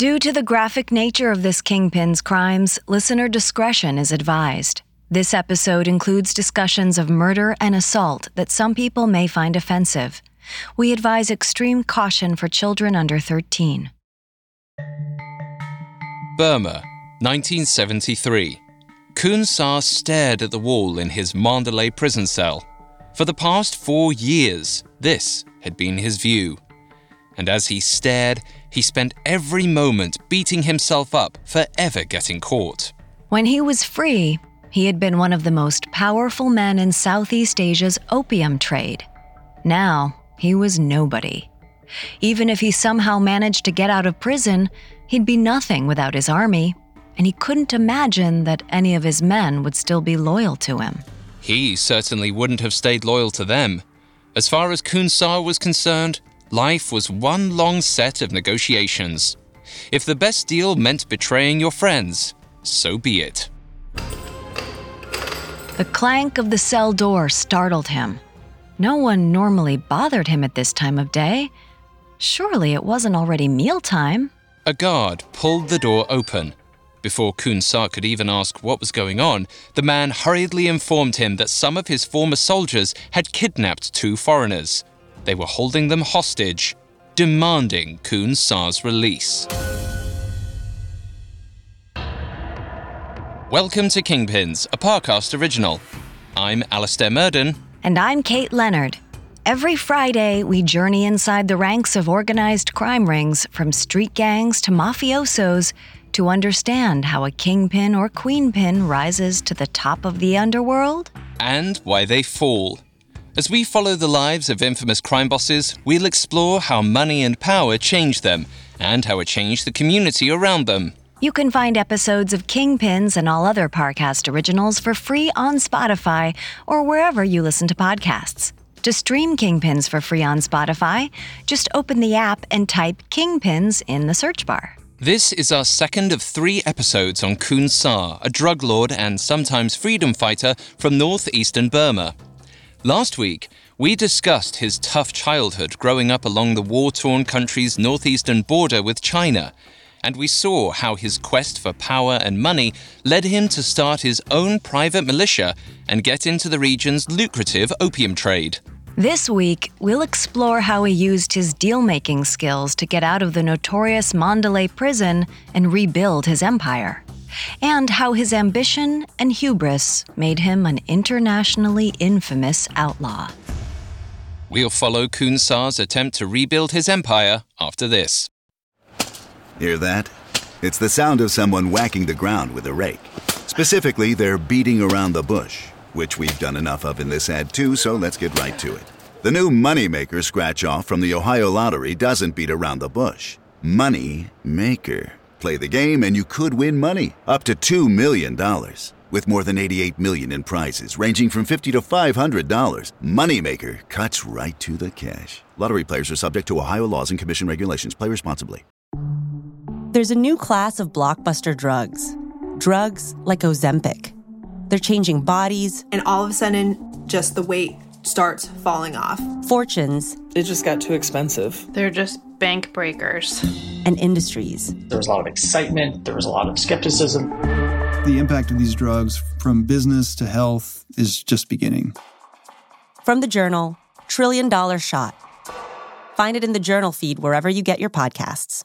Due to the graphic nature of this kingpin's crimes, listener discretion is advised. This episode includes discussions of murder and assault that some people may find offensive. We advise extreme caution for children under 13. Burma, 1973. Khun Sa stared at the wall in his Mandalay prison cell. For the past four years, this had been his view. And as he stared, he spent every moment beating himself up for ever getting caught. When he was free, he had been one of the most powerful men in Southeast Asia's opium trade. Now, he was nobody. Even if he somehow managed to get out of prison, he'd be nothing without his army, and he couldn't imagine that any of his men would still be loyal to him. He certainly wouldn't have stayed loyal to them. As far as Khun Sa was concerned, life was one long set of negotiations. If the best deal meant betraying your friends, so be it. The clank of the cell door startled him. No one normally bothered him at this time of day. Surely it wasn't already mealtime. A guard pulled the door open. Before Khun Sa could even ask what was going on, the man hurriedly informed him that some of his former soldiers had kidnapped two foreigners. They were holding them hostage, demanding Khun Sa's release. Welcome to Kingpins, a Parcast original. I'm Alastair Murden. And I'm Kate Leonard. Every Friday, we journey inside the ranks of organized crime rings, from street gangs to mafiosos, to understand how a kingpin or queenpin rises to the top of the underworld and why they fall. As we follow the lives of infamous crime bosses, we'll explore how money and power changed them and how it changed the community around them. You can find episodes of Kingpins and all other Parcast originals for free on Spotify or wherever you listen to podcasts. To stream Kingpins for free on Spotify, just open the app and type Kingpins in the search bar. This is our second of three episodes on Khun Sa, a drug lord and sometimes freedom fighter from northeastern Burma. Last week, we discussed his tough childhood growing up along the war torn country's northeastern border with China, and we saw how his quest for power and money led him to start his own private militia and get into the region's lucrative opium trade. This week, we'll explore how he used his deal making skills to get out of the notorious Mandalay prison and rebuild his empire, and how his ambition and hubris made him an internationally infamous outlaw. We'll follow Khun Sa's attempt to rebuild his empire after this. Hear that? It's the sound of someone whacking the ground with a rake. Specifically, they're beating around the bush, which we've done enough of in this ad too, so let's get right to it. The new Moneymaker scratch off from the Ohio Lottery doesn't beat around the bush. Money Maker. Play the game and you could win money, up to $2 million. With more than 88 million in prizes, ranging from 50 to $500, Moneymaker cuts right to the cash. Lottery players are subject to Ohio laws and commission regulations. Play responsibly. There's a new class of blockbuster drugs. Drugs like Ozempic. They're changing bodies. And all of a sudden, just the weight starts falling off. Fortunes. It just got too expensive. They're just bank breakers. And industries. There was a lot of excitement, there was a lot of skepticism. The impact of these drugs from business to health is just beginning. From the journal, Trillion Dollar Shot. Find it in the journal feed wherever you get your podcasts.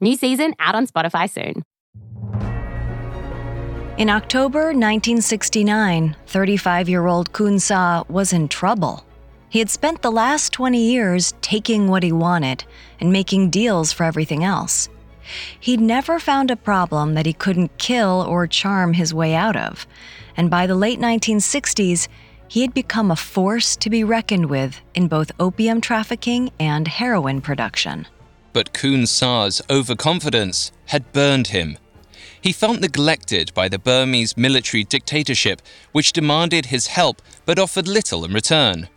New season out on Spotify soon. In October 1969, 35 year old Khun Sa was in trouble. He had spent the last 20 years taking what he wanted and making deals for everything else. He'd never found a problem that he couldn't kill or charm his way out of, and by the late 1960s, he had become a force to be reckoned with in both opium trafficking and heroin production. But Khun overconfidence had burned him. He felt neglected by the Burmese military dictatorship, which demanded his help but offered little in return.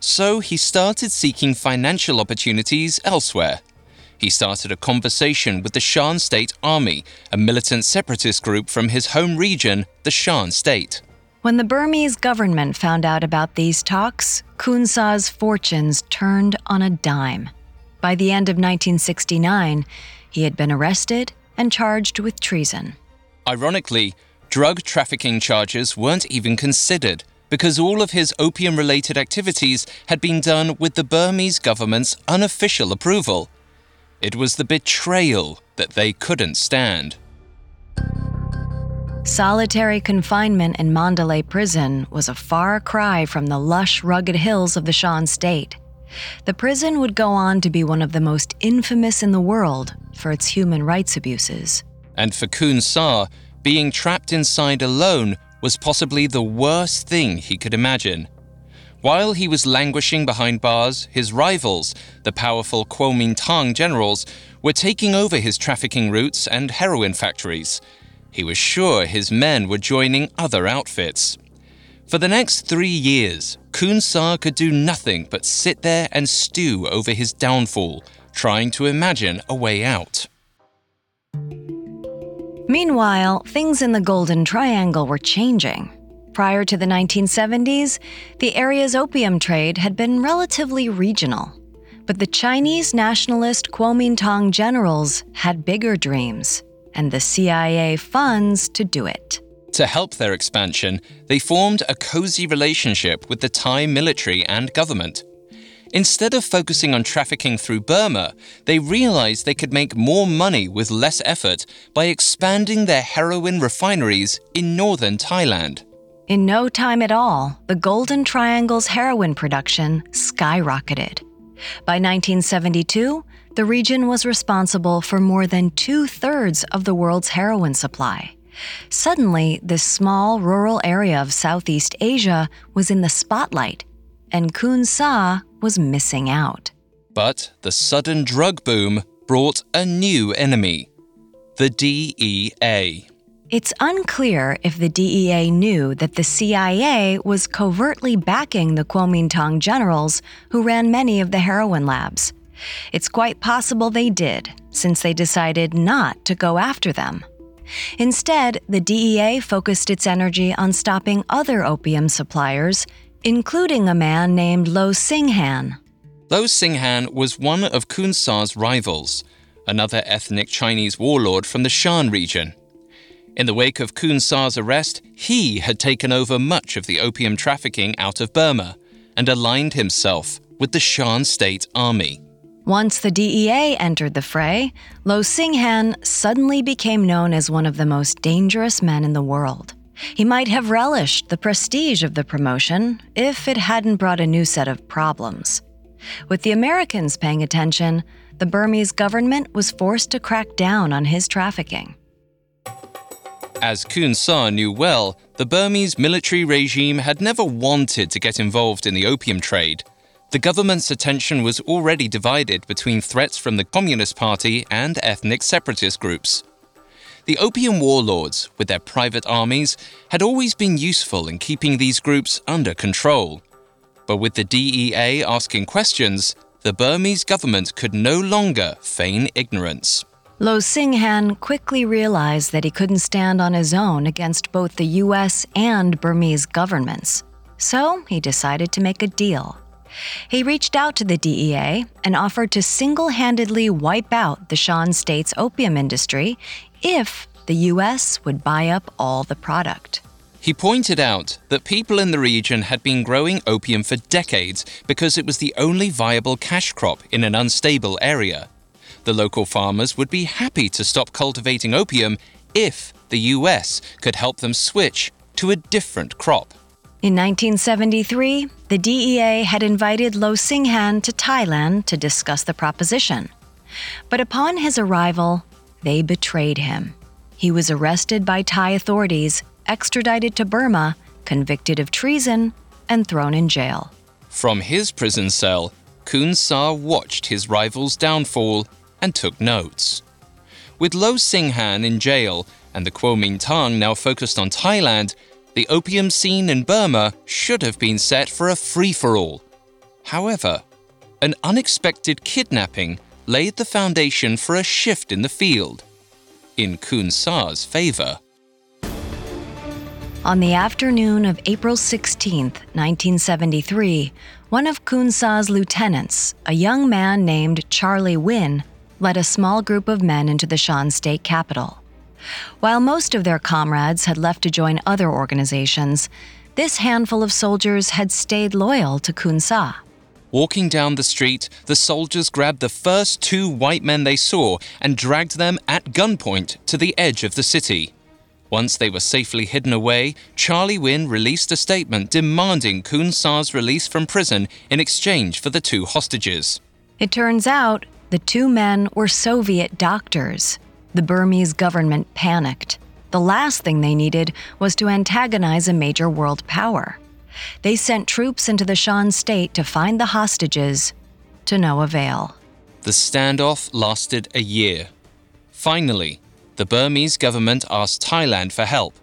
So he started seeking financial opportunities elsewhere. He started a conversation with the Shan State Army, a militant separatist group from his home region, the Shan State. When the Burmese government found out about these talks, Khun Sa's fortunes turned on a dime. By the end of 1969, he had been arrested and charged with treason. Ironically, drug trafficking charges weren't even considered because all of his opium related activities had been done with the Burmese government's unofficial approval. It was the betrayal that they couldn't stand. Solitary confinement in Mandalay prison was a far cry from the lush, rugged hills of the Shan state. The prison would go on to be one of the most infamous in the world for its human rights abuses. And for Khun Sa, being trapped inside alone was possibly the worst thing he could imagine. While he was languishing behind bars, his rivals, the powerful Kuomintang generals, were taking over his trafficking routes and heroin factories. He was sure his men were joining other outfits. For the next three years, Sa could do nothing but sit there and stew over his downfall, trying to imagine a way out. Meanwhile, things in the Golden Triangle were changing. Prior to the 1970s, the area's opium trade had been relatively regional. But the Chinese nationalist Kuomintang generals had bigger dreams and the CIA funds to do it. To help their expansion, they formed a cozy relationship with the Thai military and government. Instead of focusing on trafficking through Burma, they realized they could make more money with less effort by expanding their heroin refineries in northern Thailand. In no time at all, the Golden Triangle's heroin production skyrocketed. By 1972, the region was responsible for more than two thirds of the world's heroin supply. Suddenly, this small rural area of Southeast Asia was in the spotlight, and Khun Sa was missing out. But the sudden drug boom brought a new enemy the DEA. It's unclear if the DEA knew that the CIA was covertly backing the Kuomintang generals who ran many of the heroin labs. It's quite possible they did, since they decided not to go after them. Instead, the DEA focused its energy on stopping other opium suppliers, including a man named Lo Hsing Han. Lo Hsing Han was one of Khun Sa's rivals, another ethnic Chinese warlord from the Shan region. In the wake of Khun Sa's arrest, he had taken over much of the opium trafficking out of Burma and aligned himself with the Shan State Army. Once the DEA entered the fray, Lo Hsing Han suddenly became known as one of the most dangerous men in the world. He might have relished the prestige of the promotion if it hadn't brought a new set of problems. With the Americans paying attention, the Burmese government was forced to crack down on his trafficking. As Khun Sa knew well, the Burmese military regime had never wanted to get involved in the opium trade. The government's attention was already divided between threats from the Communist Party and ethnic separatist groups. The opium warlords, with their private armies, had always been useful in keeping these groups under control. But with the DEA asking questions, the Burmese government could no longer feign ignorance. Lo Hsing Han quickly realized that he couldn't stand on his own against both the US and Burmese governments. So he decided to make a deal. He reached out to the DEA and offered to single handedly wipe out the Shan state's opium industry if the U.S. would buy up all the product. He pointed out that people in the region had been growing opium for decades because it was the only viable cash crop in an unstable area. The local farmers would be happy to stop cultivating opium if the US could help them switch to a different crop. In 1973, the DEA had invited Lo Hsing Han to Thailand to discuss the proposition. But upon his arrival, they betrayed him. He was arrested by Thai authorities, extradited to Burma, convicted of treason, and thrown in jail. From his prison cell, Khun Sa watched his rival's downfall and took notes. With Lo Hsing Han in jail and the Kuomintang now focused on Thailand, the opium scene in Burma should have been set for a free for all. However, an unexpected kidnapping laid the foundation for a shift in the field, in Khun Sa's favor. On the afternoon of April 16, 1973, one of Khun Sa's lieutenants, a young man named Charlie Wynn, led a small group of men into the Shan state capital. While most of their comrades had left to join other organizations, this handful of soldiers had stayed loyal to Khun Sa. Walking down the street, the soldiers grabbed the first two white men they saw and dragged them at gunpoint to the edge of the city. Once they were safely hidden away, Charlie Wynn released a statement demanding Khun Sa's release from prison in exchange for the two hostages. It turns out the two men were Soviet doctors. The Burmese government panicked. The last thing they needed was to antagonize a major world power. They sent troops into the Shan state to find the hostages, to no avail. The standoff lasted a year. Finally, the Burmese government asked Thailand for help.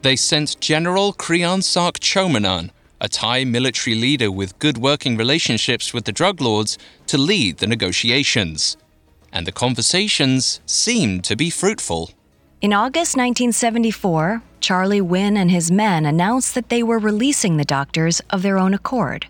They sent General Kriangsak Chomanan, a Thai military leader with good working relationships with the drug lords, to lead the negotiations. And the conversations seemed to be fruitful. In August 1974, Charlie Wynn and his men announced that they were releasing the doctors of their own accord.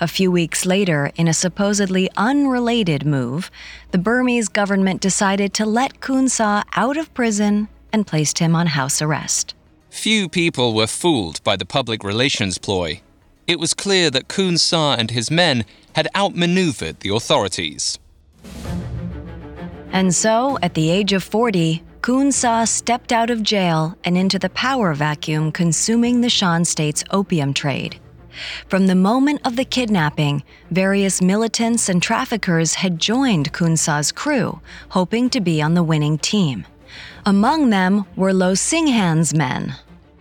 A few weeks later, in a supposedly unrelated move, the Burmese government decided to let Khun Sa out of prison and placed him on house arrest. Few people were fooled by the public relations ploy. It was clear that Khun Sa and his men had outmaneuvered the authorities. And so, at the age of 40, Khun Sa stepped out of jail and into the power vacuum consuming the Shan state's opium trade. From the moment of the kidnapping, various militants and traffickers had joined Khun Sa's crew, hoping to be on the winning team. Among them were Lo Hsing Han's men.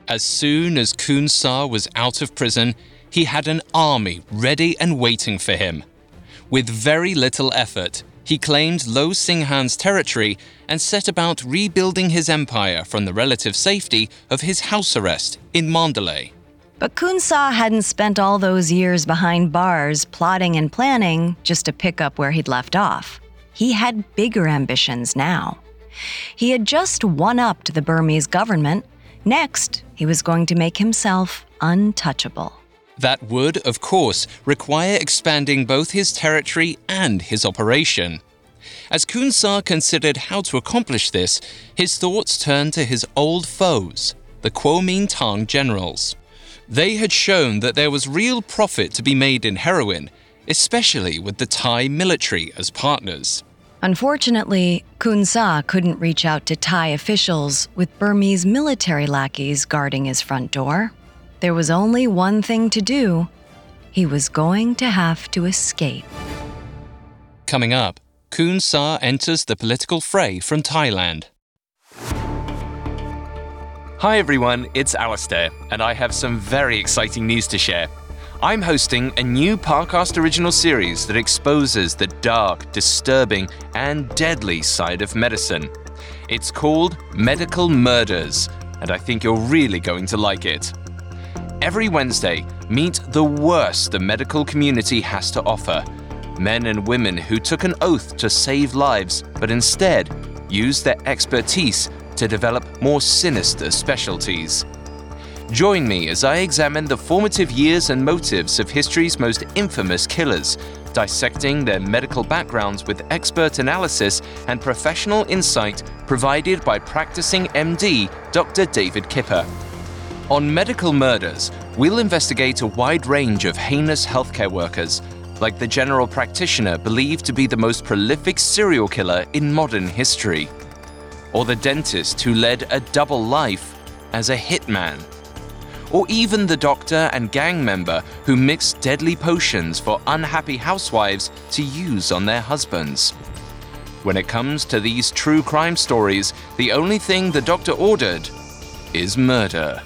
As soon as Khun Sa was out of prison, he had an army ready and waiting for him. With very little effort, he claimed Lo Hsing Han's territory and set about rebuilding his empire from the relative safety of his house arrest in Mandalay. But Khun Sa hadn't spent all those years behind bars plotting and planning just to pick up where he'd left off. He had bigger ambitions now. He had just one upped the Burmese government. Next, he was going to make himself untouchable. That would, of course, require expanding both his territory and his operation. As Khun Sa considered how to accomplish this, his thoughts turned to his old foes, the Kuomintang generals. They had shown that there was real profit to be made in heroin, especially with the Thai military as partners. Unfortunately, Khun Sa couldn't reach out to Thai officials with Burmese military lackeys guarding his front door. There was only one thing to do. He was going to have to escape. Coming up, Khun Sa enters the political fray from Thailand. Hi everyone, it's Alastair, and I have some very exciting news to share. I'm hosting a new Parcast original series that exposes the dark, disturbing, and deadly side of medicine. It's called Medical Murders, and I think you're really going to like it. Every Wednesday, meet the worst the medical community has to offer men and women who took an oath to save lives, but instead used their expertise to develop more sinister specialties. Join me as I examine the formative years and motives of history's most infamous killers, dissecting their medical backgrounds with expert analysis and professional insight provided by practicing MD Dr. David Kipper. On Medical Murders, we'll investigate a wide range of heinous healthcare workers, like the general practitioner believed to be the most prolific serial killer in modern history or the dentist who led a double life as a hitman, or even the doctor and gang member who mixed deadly potions for unhappy housewives to use on their husbands. When it comes to these true crime stories, the only thing the doctor ordered is murder.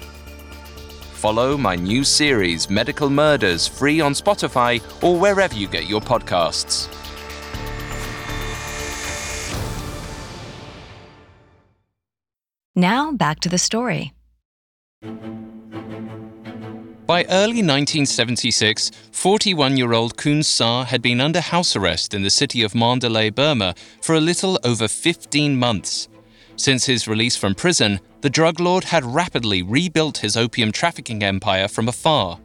Follow my new series, Medical Murders, free on Spotify or wherever you get your podcasts. Now, back to the story. By early 1976, 41 year old Khun Sa had been under house arrest in the city of Mandalay, Burma, for a little over 15 months. Since his release from prison, the drug lord had rapidly rebuilt his opium trafficking empire from afar.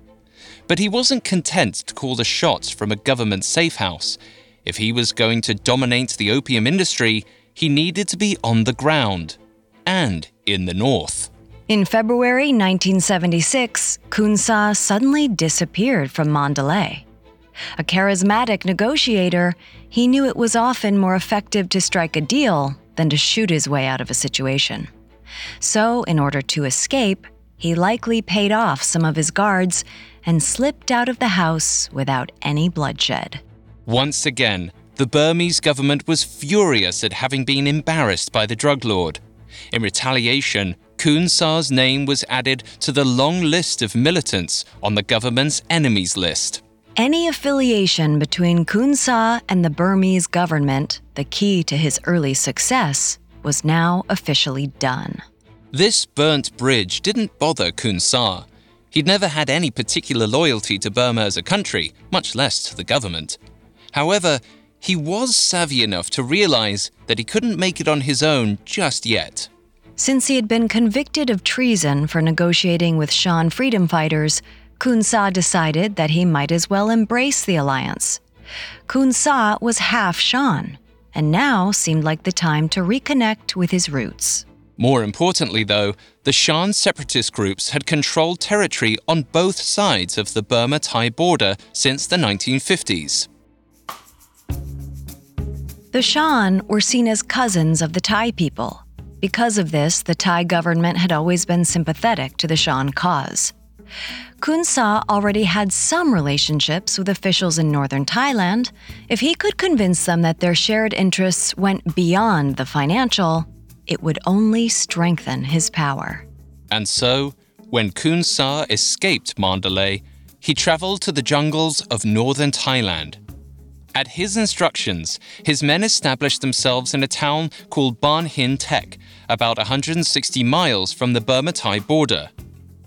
But he wasn't content to call the shots from a government safe house. If he was going to dominate the opium industry, he needed to be on the ground and in the north. In February 1976, Khun Sa suddenly disappeared from Mandalay. A charismatic negotiator, he knew it was often more effective to strike a deal than to shoot his way out of a situation. So, in order to escape, he likely paid off some of his guards and slipped out of the house without any bloodshed. Once again, the Burmese government was furious at having been embarrassed by the drug lord. In retaliation, Khun Sa's name was added to the long list of militants on the government's enemies list. Any affiliation between Khun Sa and the Burmese government, the key to his early success, was now officially done. This burnt bridge didn't bother Khun Sa. He'd never had any particular loyalty to Burma as a country, much less to the government. However, he was savvy enough to realize that he couldn't make it on his own just yet. Since he had been convicted of treason for negotiating with Shan freedom fighters, Khun Sa decided that he might as well embrace the alliance. Khun Sa was half Shan, and now seemed like the time to reconnect with his roots. More importantly, though, the Shan separatist groups had controlled territory on both sides of the Burma Thai border since the 1950s. The Shan were seen as cousins of the Thai people. Because of this, the Thai government had always been sympathetic to the Shan cause. Khun Sa already had some relationships with officials in northern Thailand. If he could convince them that their shared interests went beyond the financial, it would only strengthen his power. And so, when Khun Sa escaped Mandalay, he traveled to the jungles of northern Thailand. At his instructions, his men established themselves in a town called Ban Hin Taek, about 160 miles from the Burma Thai border.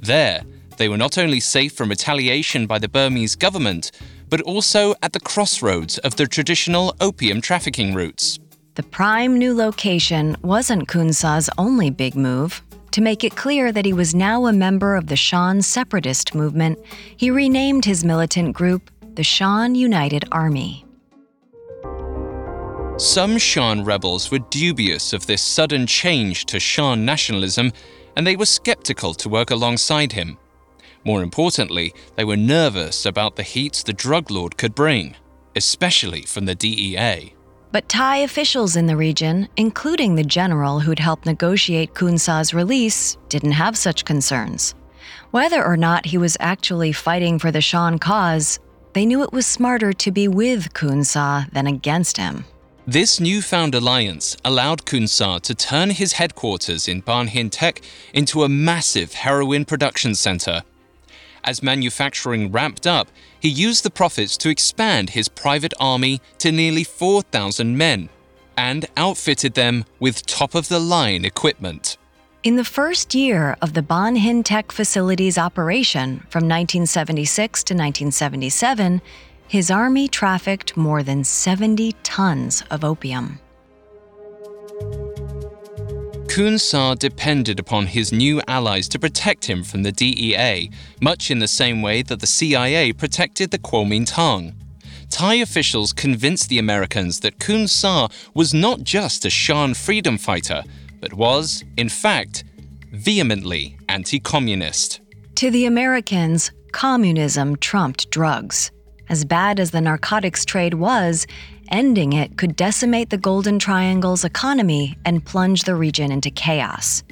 There, they were not only safe from retaliation by the Burmese government, but also at the crossroads of the traditional opium trafficking routes. The prime new location wasn't Khun Sa's only big move. To make it clear that he was now a member of the Shan separatist movement, he renamed his militant group the Shan United Army. Some Shan rebels were dubious of this sudden change to Shan nationalism, and they were skeptical to work alongside him. More importantly, they were nervous about the heat the drug lord could bring, especially from the DEA. But Thai officials in the region, including the general who'd helped negotiate Khun Sa's release, didn't have such concerns. Whether or not he was actually fighting for the Shan cause, they knew it was smarter to be with Khun Sa than against him. This newfound alliance allowed Khun Sa to turn his headquarters in Ban Hin Taek into a massive heroin production center. As manufacturing ramped up, he used the profits to expand his private army to nearly 4,000 men and outfitted them with top of the line equipment. In the first year of the Ban Hin Taek facility's operation from 1976 to 1977, his army trafficked more than 70 tons of opium. Khun Sa depended upon his new allies to protect him from the DEA, much in the same way that the CIA protected the Kuomintang. Thai officials convinced the Americans that Khun Sa was not just a Shan freedom fighter, but was, in fact, vehemently anti communist. To the Americans, communism trumped drugs. As bad as the narcotics trade was, ending it could decimate the Golden Triangle's economy and plunge the region into chaos.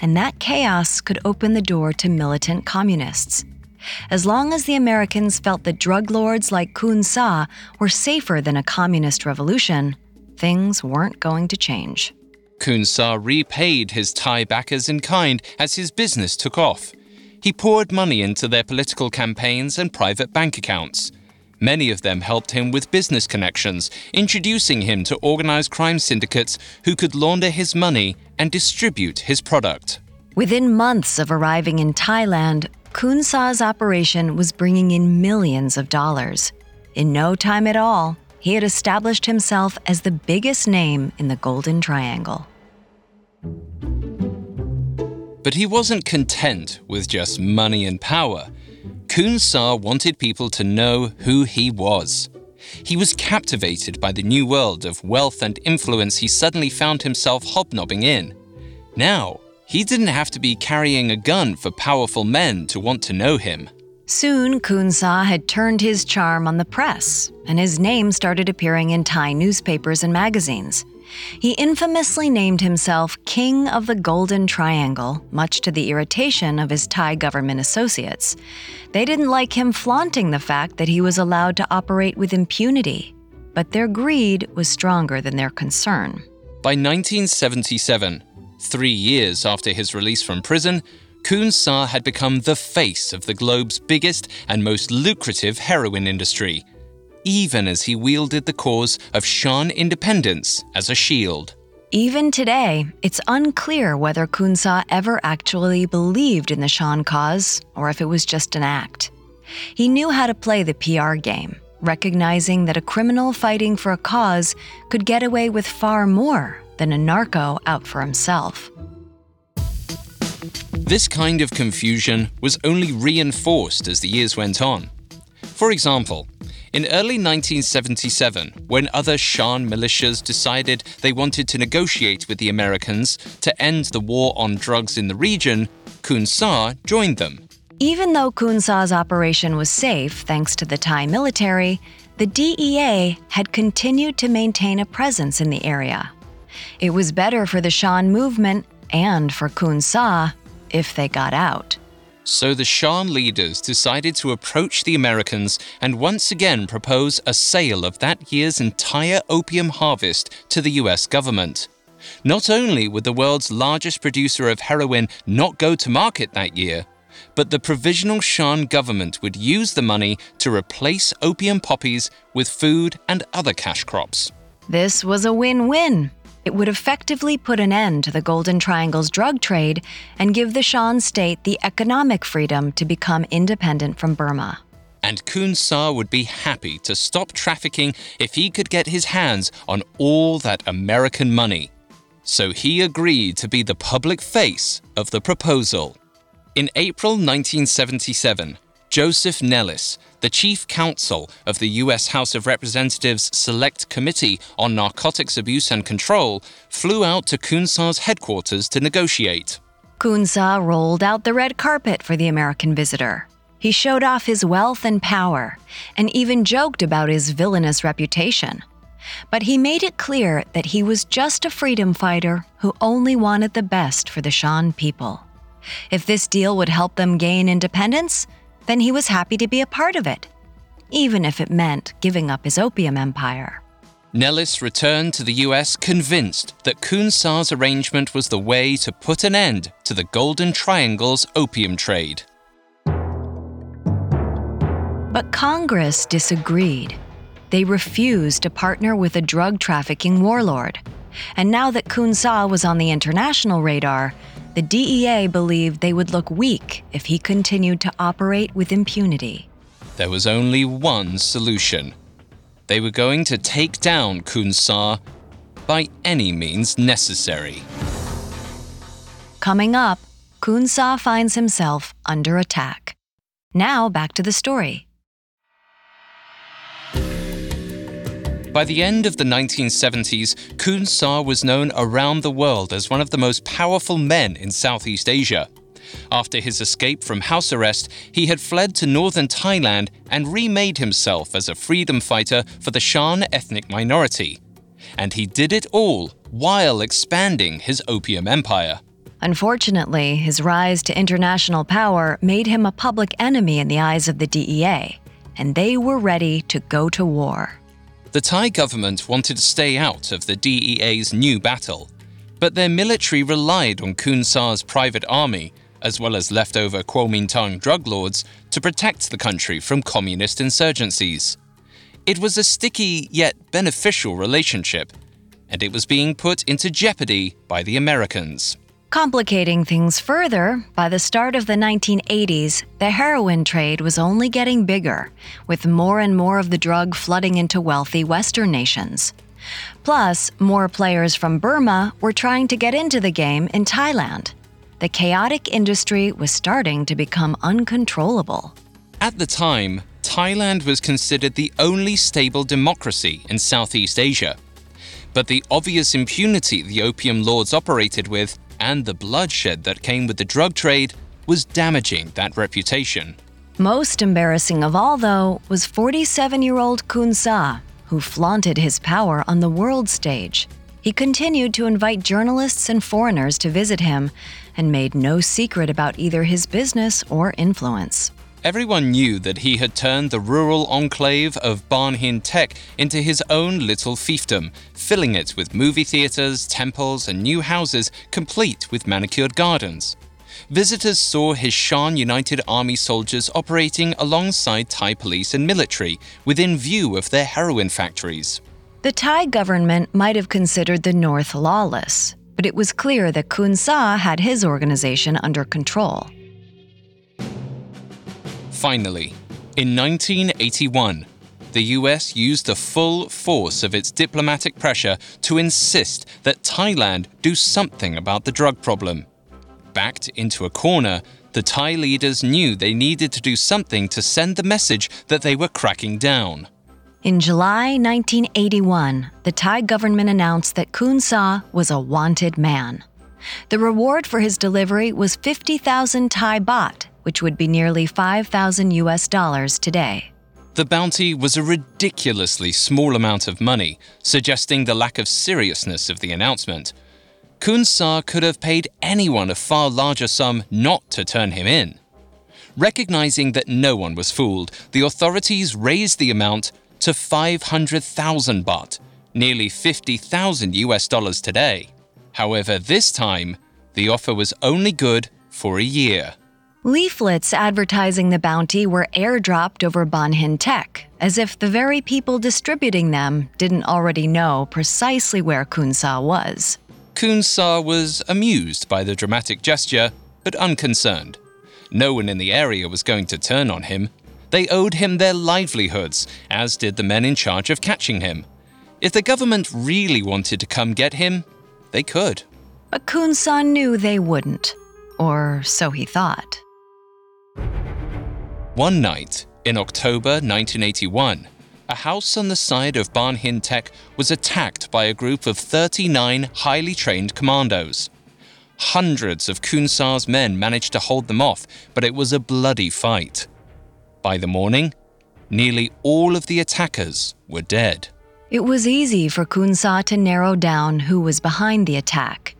And that chaos could open the door to militant communists. As long as the Americans felt that drug lords like Khun Sa were safer than a communist revolution, things weren't going to change. Khun Sa repaid his Thai backers in kind as his business took off. He poured money into their political campaigns and private bank accounts. Many of them helped him with business connections, introducing him to organized crime syndicates who could launder his money and distribute his product. Within months of arriving in Thailand, Khun Sa's operation was bringing in millions of dollars. In no time at all, he had established himself as the biggest name in the Golden Triangle. But he wasn't content with just money and power. Khun Sa wanted people to know who he was. He was captivated by the new world of wealth and influence he suddenly found himself hobnobbing in. Now, he didn't have to be carrying a gun for powerful men to want to know him. Soon, Khun Sa had turned his charm on the press, and his name started appearing in Thai newspapers and magazines. He infamously named himself King of the Golden Triangle, much to the irritation of his Thai government associates. They didn't like him flaunting the fact that he was allowed to operate with impunity, but their greed was stronger than their concern. By 1977, three years after his release from prison, Khun Sa had become the face of the globe's biggest and most lucrative heroin industry even as he wielded the cause of Shan independence as a shield. Even today, it's unclear whether Khun Sa ever actually believed in the Shan cause or if it was just an act. He knew how to play the PR game, recognizing that a criminal fighting for a cause could get away with far more than a narco out for himself. This kind of confusion was only reinforced as the years went on. For example, in early 1977, when other Shan militias decided they wanted to negotiate with the Americans to end the war on drugs in the region, Khun Sa joined them. Even though Khun Sa's operation was safe thanks to the Thai military, the DEA had continued to maintain a presence in the area. It was better for the Shan movement and for Khun Sa if they got out. So the Shan leaders decided to approach the Americans and once again propose a sale of that year's entire opium harvest to the US government. Not only would the world's largest producer of heroin not go to market that year, but the provisional Shan government would use the money to replace opium poppies with food and other cash crops. This was a win win. It would effectively put an end to the Golden Triangle's drug trade and give the Shan state the economic freedom to become independent from Burma. And Khun Sa would be happy to stop trafficking if he could get his hands on all that American money. So he agreed to be the public face of the proposal. In April 1977, Joseph Nellis, the chief counsel of the U.S. House of Representatives Select Committee on Narcotics Abuse and Control, flew out to Khun Sa's headquarters to negotiate. Khun Sa rolled out the red carpet for the American visitor. He showed off his wealth and power, and even joked about his villainous reputation. But he made it clear that he was just a freedom fighter who only wanted the best for the Shan people. If this deal would help them gain independence, then he was happy to be a part of it, even if it meant giving up his opium empire. Nellis returned to the US convinced that Khun Sa's arrangement was the way to put an end to the Golden Triangle's opium trade. But Congress disagreed. They refused to partner with a drug trafficking warlord. And now that Khun Sa was on the international radar, the DEA believed they would look weak if he continued to operate with impunity. There was only one solution. They were going to take down Khun Sa by any means necessary. Coming up, Khun Sa finds himself under attack. Now back to the story. By the end of the 1970s, Khun Sa was known around the world as one of the most powerful men in Southeast Asia. After his escape from house arrest, he had fled to northern Thailand and remade himself as a freedom fighter for the Shan ethnic minority. And he did it all while expanding his opium empire. Unfortunately, his rise to international power made him a public enemy in the eyes of the DEA, and they were ready to go to war. The Thai government wanted to stay out of the DEA's new battle, but their military relied on Khun Sa's private army, as well as leftover Kuomintang drug lords, to protect the country from communist insurgencies. It was a sticky yet beneficial relationship, and it was being put into jeopardy by the Americans. Complicating things further, by the start of the 1980s, the heroin trade was only getting bigger, with more and more of the drug flooding into wealthy Western nations. Plus, more players from Burma were trying to get into the game in Thailand. The chaotic industry was starting to become uncontrollable. At the time, Thailand was considered the only stable democracy in Southeast Asia. But the obvious impunity the opium lords operated with and the bloodshed that came with the drug trade was damaging that reputation. Most embarrassing of all, though, was 47 year old Khun Sa, who flaunted his power on the world stage. He continued to invite journalists and foreigners to visit him and made no secret about either his business or influence. Everyone knew that he had turned the rural enclave of Ban Hin Taek into his own little fiefdom, filling it with movie theaters, temples, and new houses complete with manicured gardens. Visitors saw his Shan United Army soldiers operating alongside Thai police and military within view of their heroin factories. The Thai government might have considered the North lawless, but it was clear that Khun Sa had his organization under control. Finally, in 1981, the US used the full force of its diplomatic pressure to insist that Thailand do something about the drug problem. Backed into a corner, the Thai leaders knew they needed to do something to send the message that they were cracking down. In July 1981, the Thai government announced that Khun Sa was a wanted man. The reward for his delivery was 50,000 Thai baht, which would be nearly 5,000 US dollars today. The bounty was a ridiculously small amount of money, suggesting the lack of seriousness of the announcement. Khun Sa could have paid anyone a far larger sum not to turn him in. Recognizing that no one was fooled, the authorities raised the amount to 500,000 baht, nearly 50,000 US dollars today. However, this time, the offer was only good for a year. Leaflets advertising the bounty were airdropped over Ban Hin Taek, as if the very people distributing them didn't already know precisely where Khun Sa was. Khun Sa was amused by the dramatic gesture, but unconcerned. No one in the area was going to turn on him. They owed him their livelihoods, as did the men in charge of catching him. If the government really wanted to come get him, they could. But Khun Sa knew they wouldn't. Or so he thought. One night, in October 1981, a house on the side of Ban Hin was attacked by a group of 39 highly trained commandos. Hundreds of Khun Sa's men managed to hold them off, but it was a bloody fight. By the morning, nearly all of the attackers were dead. It was easy for Khun Sa to narrow down who was behind the attack.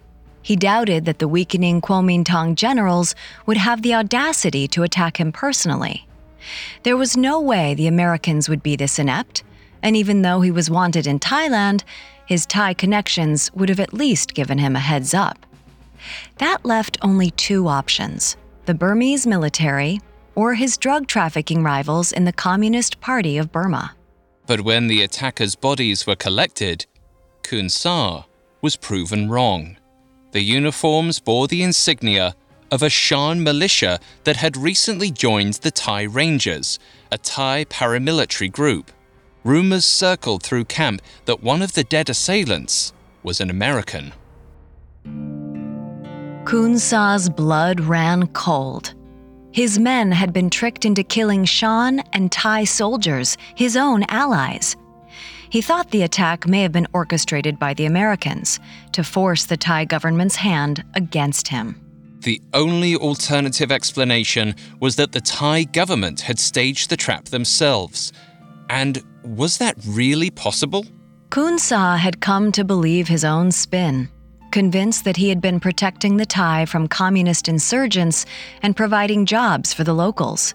He doubted that the weakening Kuomintang generals would have the audacity to attack him personally. There was no way the Americans would be this inept, and even though he was wanted in Thailand, his Thai connections would have at least given him a heads up. That left only two options the Burmese military or his drug trafficking rivals in the Communist Party of Burma. But when the attackers' bodies were collected, Khun Sa was proven wrong. The uniforms bore the insignia of a Shan militia that had recently joined the Thai Rangers, a Thai paramilitary group. Rumors circled through camp that one of the dead assailants was an American. Khun Sa's blood ran cold. His men had been tricked into killing Shan and Thai soldiers, his own allies. He thought the attack may have been orchestrated by the Americans to force the Thai government's hand against him. The only alternative explanation was that the Thai government had staged the trap themselves. And was that really possible? Khun Sa had come to believe his own spin, convinced that he had been protecting the Thai from communist insurgents and providing jobs for the locals.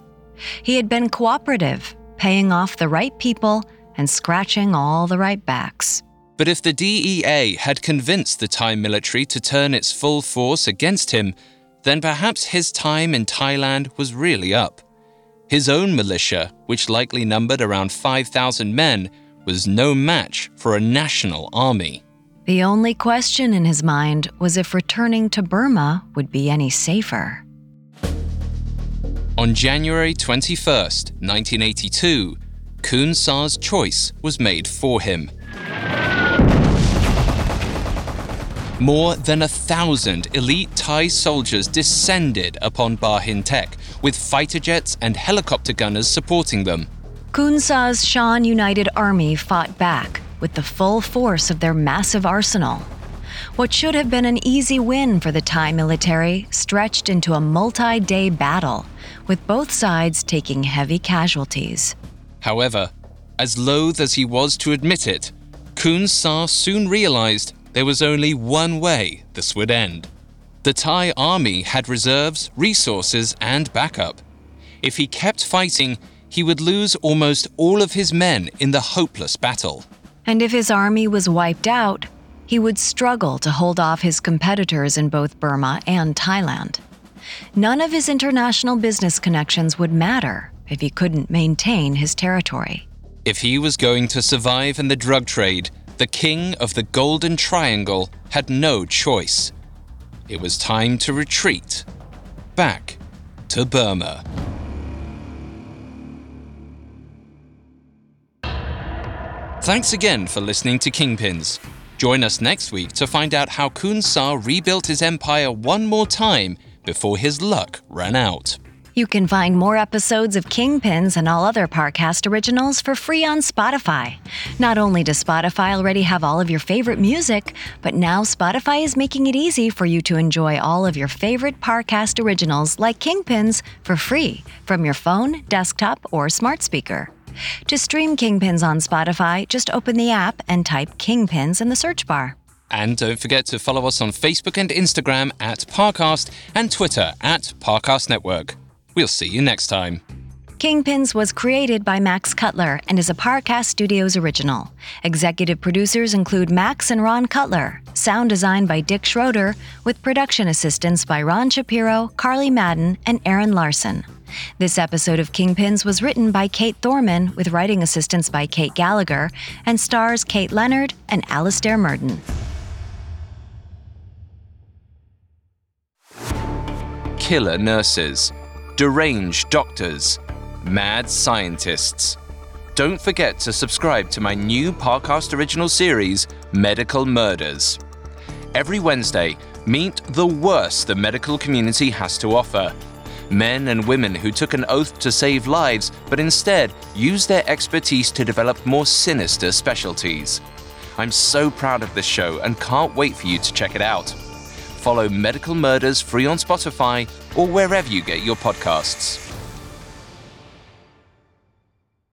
He had been cooperative, paying off the right people and scratching all the right backs. But if the DEA had convinced the Thai military to turn its full force against him, then perhaps his time in Thailand was really up. His own militia, which likely numbered around 5,000 men, was no match for a national army. The only question in his mind was if returning to Burma would be any safer. On January 21, 1982, Khun Sa's choice was made for him. More than a thousand elite Thai soldiers descended upon Ban Hin Taek, with fighter jets and helicopter gunners supporting them. Khun Sa's Shan United Army fought back with the full force of their massive arsenal. What should have been an easy win for the Thai military stretched into a multi day battle, with both sides taking heavy casualties. However, as loath as he was to admit it, Khun Sa soon realized there was only one way this would end. The Thai army had reserves, resources, and backup. If he kept fighting, he would lose almost all of his men in the hopeless battle. And if his army was wiped out, he would struggle to hold off his competitors in both Burma and Thailand. None of his international business connections would matter if he couldn't maintain his territory. If he was going to survive in the drug trade, the king of the Golden Triangle had no choice. It was time to retreat back to Burma. Thanks again for listening to Kingpins. Join us next week to find out how Khun Sa rebuilt his empire one more time before his luck ran out. You can find more episodes of Kingpins and all other Parcast originals for free on Spotify. Not only does Spotify already have all of your favorite music, but now Spotify is making it easy for you to enjoy all of your favorite Parcast originals like Kingpins for free from your phone, desktop, or smart speaker. To stream Kingpins on Spotify, just open the app and type Kingpins in the search bar. And don't forget to follow us on Facebook and Instagram at Parcast and Twitter at Parcast Network. We'll see you next time. Kingpins was created by Max Cutler and is a Parcast Studios original. Executive producers include Max and Ron Cutler. Sound design by Dick Schroeder, with production assistance by Ron Shapiro, Carly Madden, and Aaron Larson. This episode of Kingpins was written by Kate Thorman, with writing assistance by Kate Gallagher, and stars Kate Leonard and Alastair Murden. Killer nurses, deranged doctors, mad scientists. Don't forget to subscribe to my new podcast original series, Medical Murders. Every Wednesday, meet the worst the medical community has to offer men and women who took an oath to save lives but instead used their expertise to develop more sinister specialties. I'm so proud of this show and can't wait for you to check it out. Follow Medical Murders free on Spotify or wherever you get your podcasts.